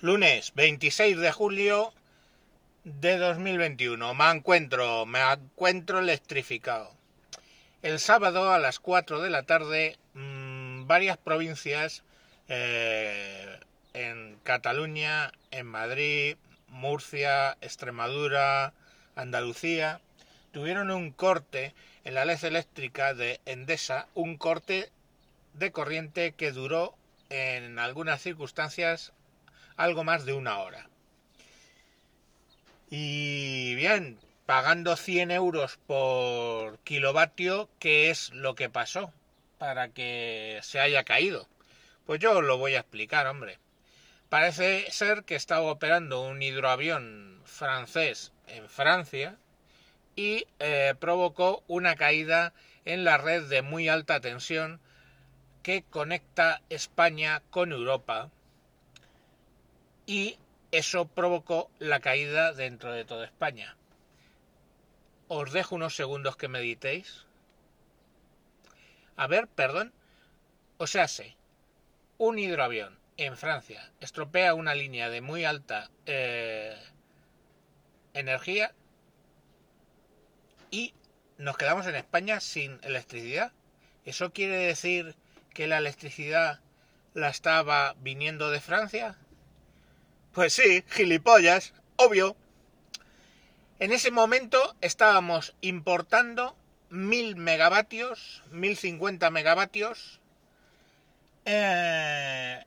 Lunes 26 de julio de 2021. Me encuentro, me encuentro electrificado. El sábado a las 4 de la tarde, mmm, varias provincias eh, en Cataluña, en Madrid, Murcia, Extremadura, Andalucía, tuvieron un corte en la led eléctrica de Endesa, un corte de corriente que duró en algunas circunstancias algo más de una hora. Y bien, pagando 100 euros por kilovatio, ¿qué es lo que pasó para que se haya caído? Pues yo lo voy a explicar, hombre. Parece ser que estaba operando un hidroavión francés en Francia y eh, provocó una caída en la red de muy alta tensión que conecta España con Europa y eso provocó la caída dentro de toda España. Os dejo unos segundos que meditéis. A ver, perdón. O sea, sé, un hidroavión en Francia estropea una línea de muy alta eh, energía y nos quedamos en España sin electricidad. ¿Eso quiere decir que la electricidad la estaba viniendo de Francia? Pues sí, gilipollas, obvio. En ese momento estábamos importando mil megavatios, mil cincuenta megavatios eh,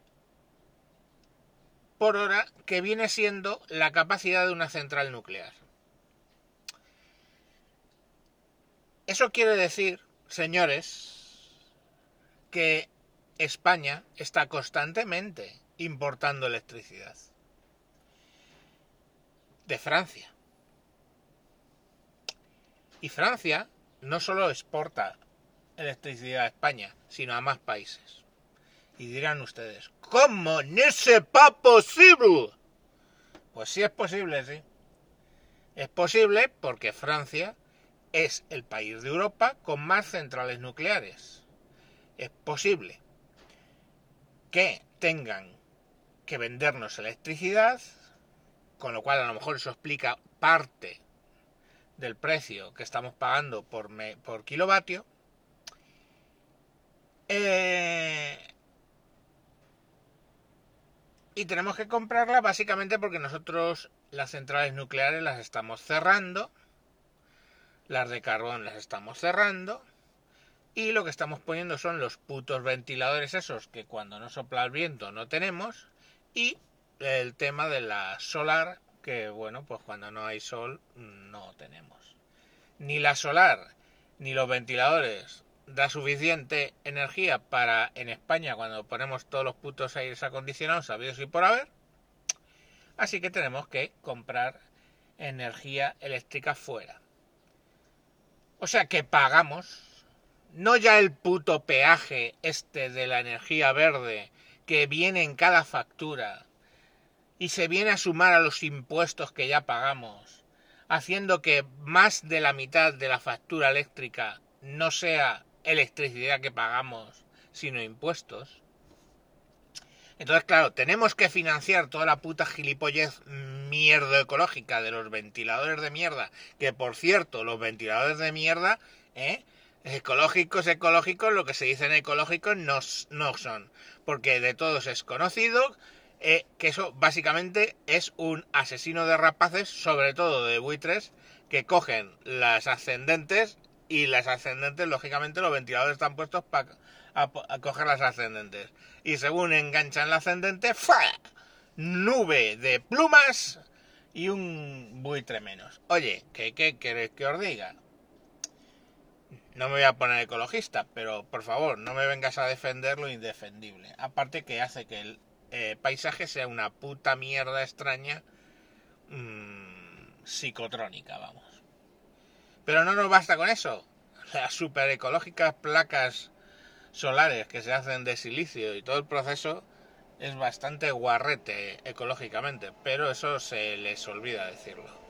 por hora, que viene siendo la capacidad de una central nuclear. Eso quiere decir, señores, que España está constantemente importando electricidad de Francia. Y Francia no solo exporta electricidad a España, sino a más países. Y dirán ustedes, ¿cómo no es posible? Pues sí es posible, sí. Es posible porque Francia es el país de Europa con más centrales nucleares. Es posible que tengan que vendernos electricidad con lo cual a lo mejor eso explica parte del precio que estamos pagando por, por kilovatio. Eh, y tenemos que comprarla básicamente porque nosotros las centrales nucleares las estamos cerrando, las de carbón las estamos cerrando, y lo que estamos poniendo son los putos ventiladores esos que cuando no sopla el viento no tenemos, y el tema de la solar, que bueno, pues cuando no hay sol no tenemos. Ni la solar ni los ventiladores da suficiente energía para en España cuando ponemos todos los putos aires acondicionados sabidos y por haber. Así que tenemos que comprar energía eléctrica fuera. O sea que pagamos no ya el puto peaje este de la energía verde que viene en cada factura y se viene a sumar a los impuestos que ya pagamos, haciendo que más de la mitad de la factura eléctrica no sea electricidad que pagamos, sino impuestos. Entonces, claro, tenemos que financiar toda la puta gilipollez mierda ecológica de los ventiladores de mierda, que por cierto, los ventiladores de mierda, ¿eh? ecológicos, ecológicos, lo que se dicen ecológicos no, no son, porque de todos es conocido eh, que eso básicamente es un asesino de rapaces, sobre todo de buitres, que cogen las ascendentes y las ascendentes, lógicamente, los ventiladores están puestos para coger las ascendentes. Y según enganchan la ascendente, ¡fa! Nube de plumas y un buitre menos. Oye, ¿qué, qué queréis que os diga? No me voy a poner ecologista, pero por favor, no me vengas a defender lo indefendible. Aparte que hace que el eh, paisaje sea una puta mierda extraña mmm, psicotrónica, vamos. Pero no nos basta con eso. Las super ecológicas placas solares que se hacen de silicio y todo el proceso es bastante guarrete ecológicamente, pero eso se les olvida decirlo.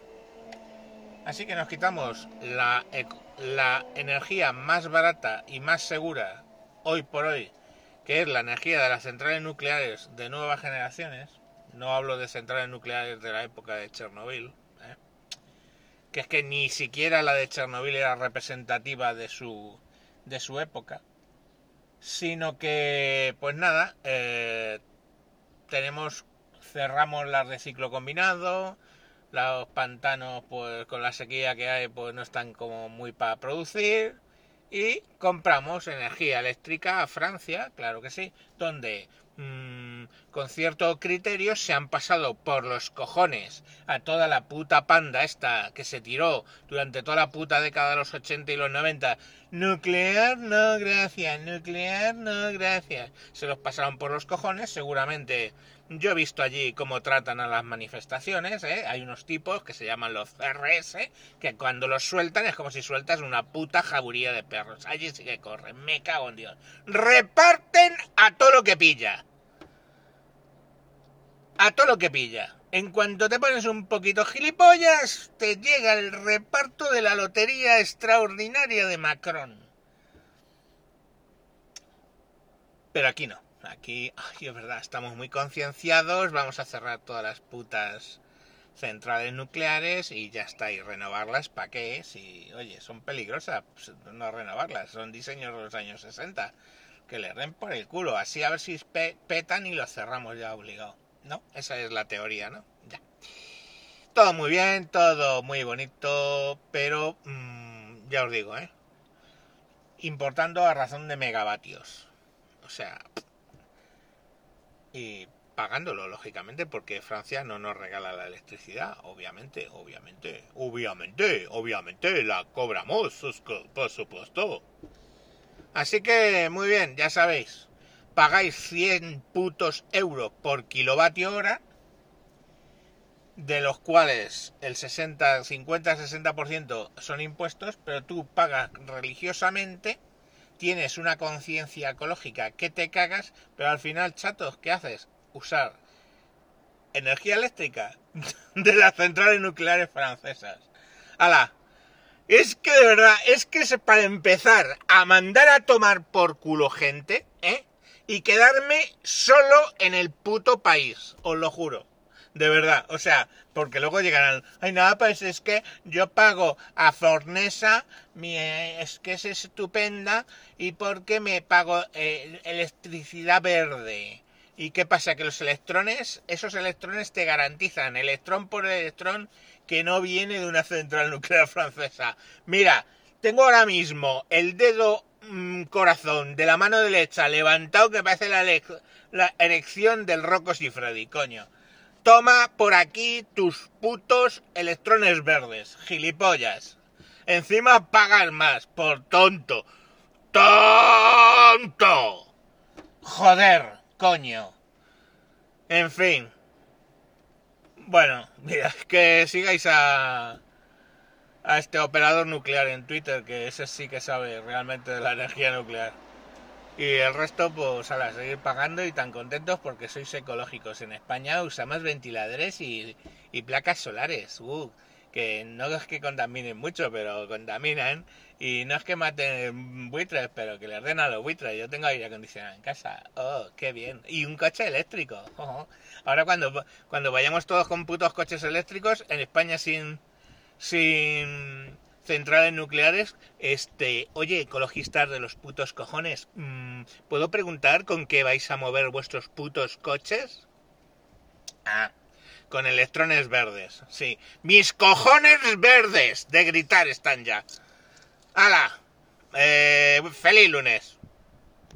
Así que nos quitamos la, la energía más barata y más segura hoy por hoy que es la energía de las centrales nucleares de nuevas generaciones, No hablo de centrales nucleares de la época de Chernobyl. ¿eh? Que es que ni siquiera la de Chernobyl era representativa de su, de su época. Sino que, pues nada, eh, tenemos, cerramos las de ciclo combinado, los pantanos, pues con la sequía que hay, pues no están como muy para producir. Y compramos energía eléctrica a Francia, claro que sí, donde Mm, con cierto criterio se han pasado por los cojones a toda la puta panda esta que se tiró durante toda la puta década de los 80 y los 90. Nuclear, no gracias, nuclear, no gracias. Se los pasaron por los cojones, seguramente. Yo he visto allí cómo tratan a las manifestaciones, ¿eh? hay unos tipos que se llaman los CRS, que cuando los sueltan es como si sueltas una puta jaburía de perros. Allí sí que corren, me cago en Dios. Reparten a todo lo que pilla a todo lo que pilla. En cuanto te pones un poquito gilipollas, te llega el reparto de la lotería extraordinaria de Macron. Pero aquí no. Aquí, ay, es verdad, estamos muy concienciados, vamos a cerrar todas las putas centrales nucleares y ya está, y renovarlas, ¿para qué? Si, oye, son peligrosas, pues, no renovarlas, son diseños de los años 60, que le den por el culo, así a ver si petan y los cerramos ya obligado. ¿no? Esa es la teoría, ¿no? Ya. Todo muy bien, todo muy bonito, pero mm, ya os digo, ¿eh? Importando a razón de megavatios. O sea, y pagándolo, lógicamente, porque Francia no nos regala la electricidad, obviamente, obviamente, obviamente, obviamente, la cobramos, por supuesto. Así que, muy bien, ya sabéis, pagáis 100 putos euros por kilovatio hora, de los cuales el 60, 50-60% son impuestos, pero tú pagas religiosamente, tienes una conciencia ecológica que te cagas, pero al final, chatos, ¿qué haces? Usar energía eléctrica de las centrales nucleares francesas. ¡Hala! Es que de verdad, es que para empezar a mandar a tomar por culo gente, ¿eh? y quedarme solo en el puto país, os lo juro. De verdad, o sea, porque luego llegarán, ay nada, pues es que yo pago a Fornesa, mi, es que es estupenda, y porque me pago eh, electricidad verde. ¿Y qué pasa? Que los electrones, esos electrones te garantizan electrón por electrón que no viene de una central nuclear francesa. Mira, tengo ahora mismo el dedo Mm, corazón de la mano derecha levantado que parece la, la erección del Rocco Freddy, coño. Toma por aquí tus putos electrones verdes, gilipollas. Encima pagas más, por tonto. ¡Tonto! Joder, coño. En fin. Bueno, mira, que sigáis a a este operador nuclear en Twitter, que ese sí que sabe realmente de la energía nuclear. Y el resto, pues, a la seguir pagando y tan contentos porque sois ecológicos. En España usamos ventiladores y, placas solares, uh, que no es que contaminen mucho, pero contaminan. Y no es que maten buitres, pero que les den a los buitres. Yo tengo aire acondicionado en casa. Oh, qué bien. Y un coche eléctrico. Ahora cuando, cuando vayamos todos con putos coches eléctricos, en España sin sin centrales nucleares, este, oye, ecologistas de los putos cojones, mm, ¿puedo preguntar con qué vais a mover vuestros putos coches? Ah, con electrones verdes, sí. Mis cojones verdes de gritar están ya. ¡Hala! Eh, feliz lunes.